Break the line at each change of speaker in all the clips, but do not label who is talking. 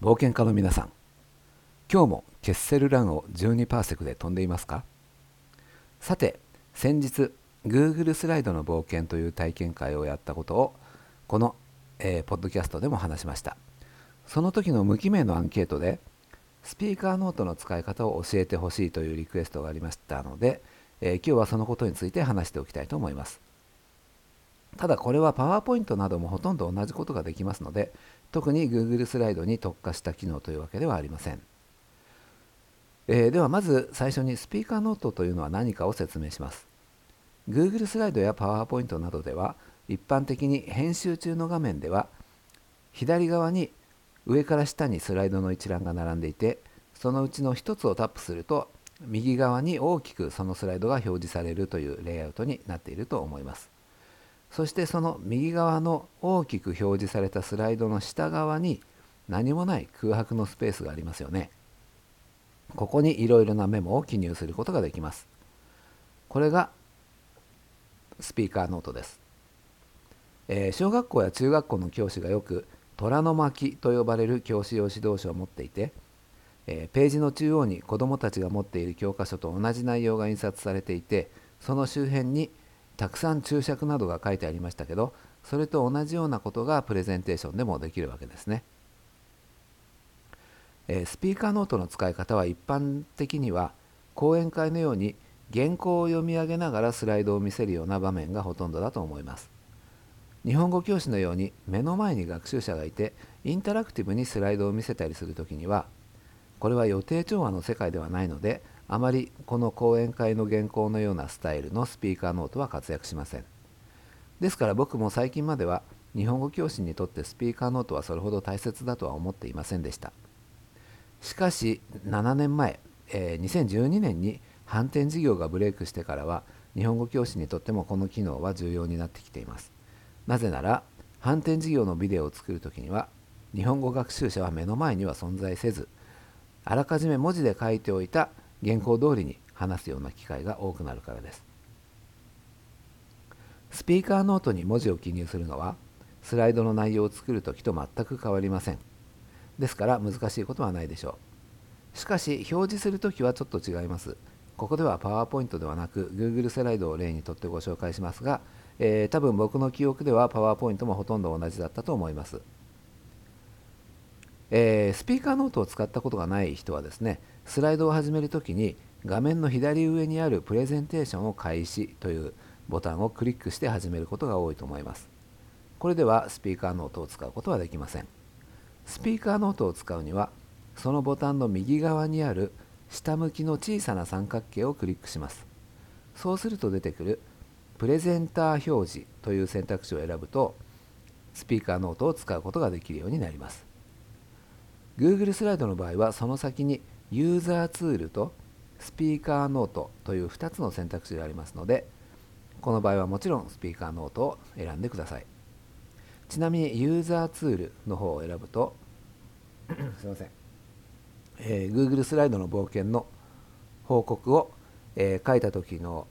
冒険家の皆さん今日もケッセルランを12パーセクで飛んでいますか？さて先日 Google スライドの冒険という体験会をやったことをこの、えー、ポッドキャストでも話しました。その時の無記名のアンケートでスピーカーノートの使い方を教えてほしいというリクエストがありましたので、えー、今日はそのことについて話しておきたいと思います。ただこれはパワーポイントなどもほとんど同じことができますので特に Google スライドに特化した機能というわけではありません、えー、ではまず最初にスピーカーノートというのは何かを説明します。Google スライドやパワーポイントなどでは一般的に編集中の画面では左側に上から下にスライドの一覧が並んでいてそのうちの1つをタップすると右側に大きくそのスライドが表示されるというレイアウトになっていると思います。そしてその右側の大きく表示されたスライドの下側に何もない空白のスペースがありますよね。ここにいろいろなメモを記入することができます。これがスピーカーノートです。えー、小学校や中学校の教師がよく虎の巻と呼ばれる教師用指導書を持っていて、えー、ページの中央に子どもたちが持っている教科書と同じ内容が印刷されていてその周辺にたくさん注釈などが書いてありましたけどそれと同じようなことがプレゼンテーションでもできるわけですね。えー、スピーカーノートの使い方は一般的には講演会のように原稿を読み上げながらスライドを見せるような場面がほとんどだと思います。日本語教師のように目の前に学習者がいてインタラクティブにスライドを見せたりする時にはこれは予定調和の世界ではないのであまりこの講演会の原稿のようなスタイルのスピーカーノートは活躍しません。ですから僕も最近までは日本語教師にとってスピーカーノートはそれほど大切だとは思っていませんでした。しかし7年前、えー、2012年に反転事業がブレイクしてからは日本語教師にとってもこの機能は重要になってきています。なぜなら反転事業のビデオを作るときには日本語学習者は目の前には存在せずあらかじめ文字で書いておいた原稿通りに話すような機会が多くなるからです。スピーカーノートに文字を記入するのはスライドの内容を作るときと全く変わりません。ですから難しいことはないでしょう。しかし表示するときはちょっと違います。ここではパワーポイントではなく Google スライドを例にとってご紹介しますが、えー、多分僕の記憶ではパワーポイントもほとんど同じだったと思います。えー、スピーカーノートを使ったことがない人はですねスライドを始めるときに画面の左上にあるプレゼンテーションを開始というボタンをクリックして始めることが多いと思います。これではスピーカーノートを使うことはできません。スピーカーノートを使うにはそのボタンの右側にある下向きの小さな三角形をクリックします。そうすると出てくるプレゼンター表示という選択肢を選ぶとスピーカーノートを使うことができるようになります。Google スライドの場合はその先にユーザーツールとスピーカーノートという2つの選択肢がありますのでこの場合はもちろんスピーカーノートを選んでください。ちなみにユーザーツールの方を選ぶと すいません、えー、Google スライドの冒険の報告を、えー、書いた時の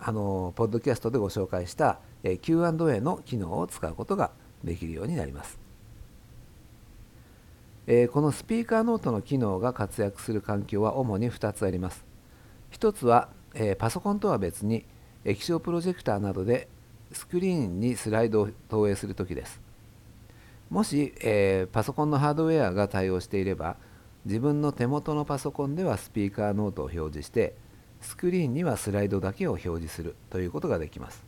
あのポッドキャストでご紹介した、えー、Q&A の機能を使うことができるようになります。えー、このスピーカーノートの機能が活躍する環境は主に2つあります。1つは、えー、パソコンとは別に液晶プロジェクターなどでスクリーンにスライドを投影するときです。もし、えー、パソコンのハードウェアが対応していれば自分の手元のパソコンではスピーカーノートを表示してスクリーンにはスライドだけを表示するということができます。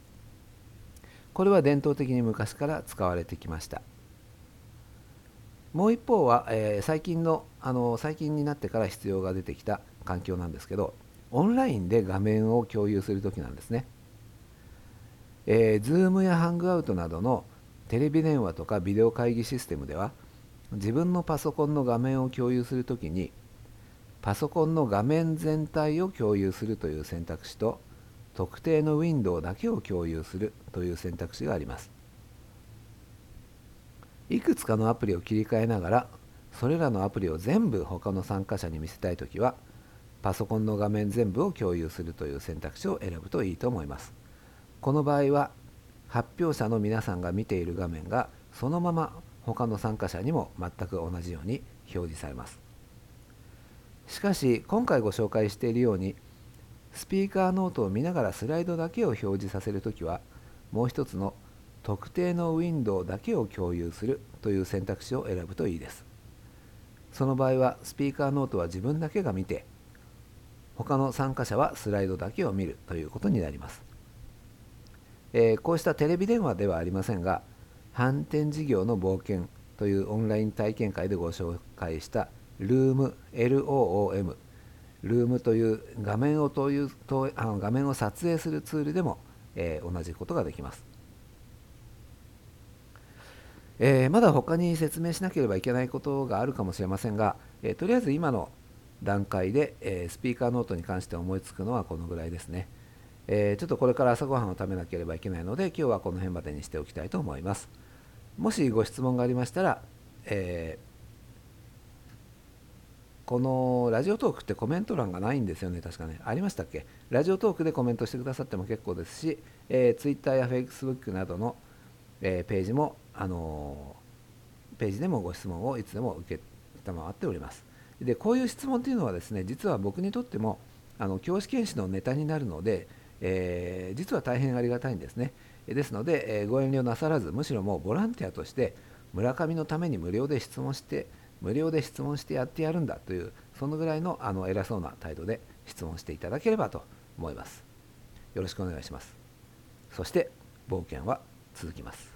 これは伝統的に昔から使われてきました。もう一方は、えー、最近のあの最近になってから必要が出てきた環境なんですけどオンラインで画面を共有するときなんですね、えー、Zoom やハングアウトなどのテレビ電話とかビデオ会議システムでは自分のパソコンの画面を共有するときにパソコンの画面全体を共有するという選択肢と特定のウィンドウだけを共有するという選択肢があります。いくつかのアプリを切り替えながらそれらのアプリを全部他の参加者に見せたいときはパソコンの画面全部を共有するという選択肢を選ぶといいと思います。この場合は発表者の皆さんが見ている画面がそのまま他の参加者にも全く同じように表示されます。しかし今回ご紹介しているようにスピーカーノートを見ながらスライドだけを表示させるときはもう一つの特定のウィンドウだけを共有するという選択肢を選ぶといいです。その場合はスピーカーノートは自分だけが見て他の参加者はスライドだけを見るということになります、えー、こうしたテレビ電話ではありませんが反転事業の冒険というオンライン体験会でご紹介したルーム LOOM ルームという画面をというとあの画面を撮影するツールでも、えー、同じことができます、えー、まだ他に説明しなければいけないことがあるかもしれませんが、えー、とりあえず今の段階で、えスピーカーノートに関して思いつくのはこのぐらいですね、えちょっとこれから朝ごはんを食べなければいけないので今日はこの辺までにしておきたいと思います。もしご質問がありましたら、えこのラジオトークってコメント欄がないんですよね、確かね。ありましたっけ？ラジオトークでコメントしてくださっても結構ですし、えー、Twitter や Facebook などの、えー、ページも、あのー、ページでもご質問をいつでも受けたまわっております。で、こういう質問というのはですね、実は僕にとっても、あの教師研修のネタになるので、えー、実は大変ありがたいんですね。ですので、えご遠慮なさらず、むしろもうボランティアとして、村上のために無料で質問して、無料で質問してやってやるんだというそのぐらいのあの偉そうな態度で質問していただければと思いますよろしくお願いしますそして冒険は続きます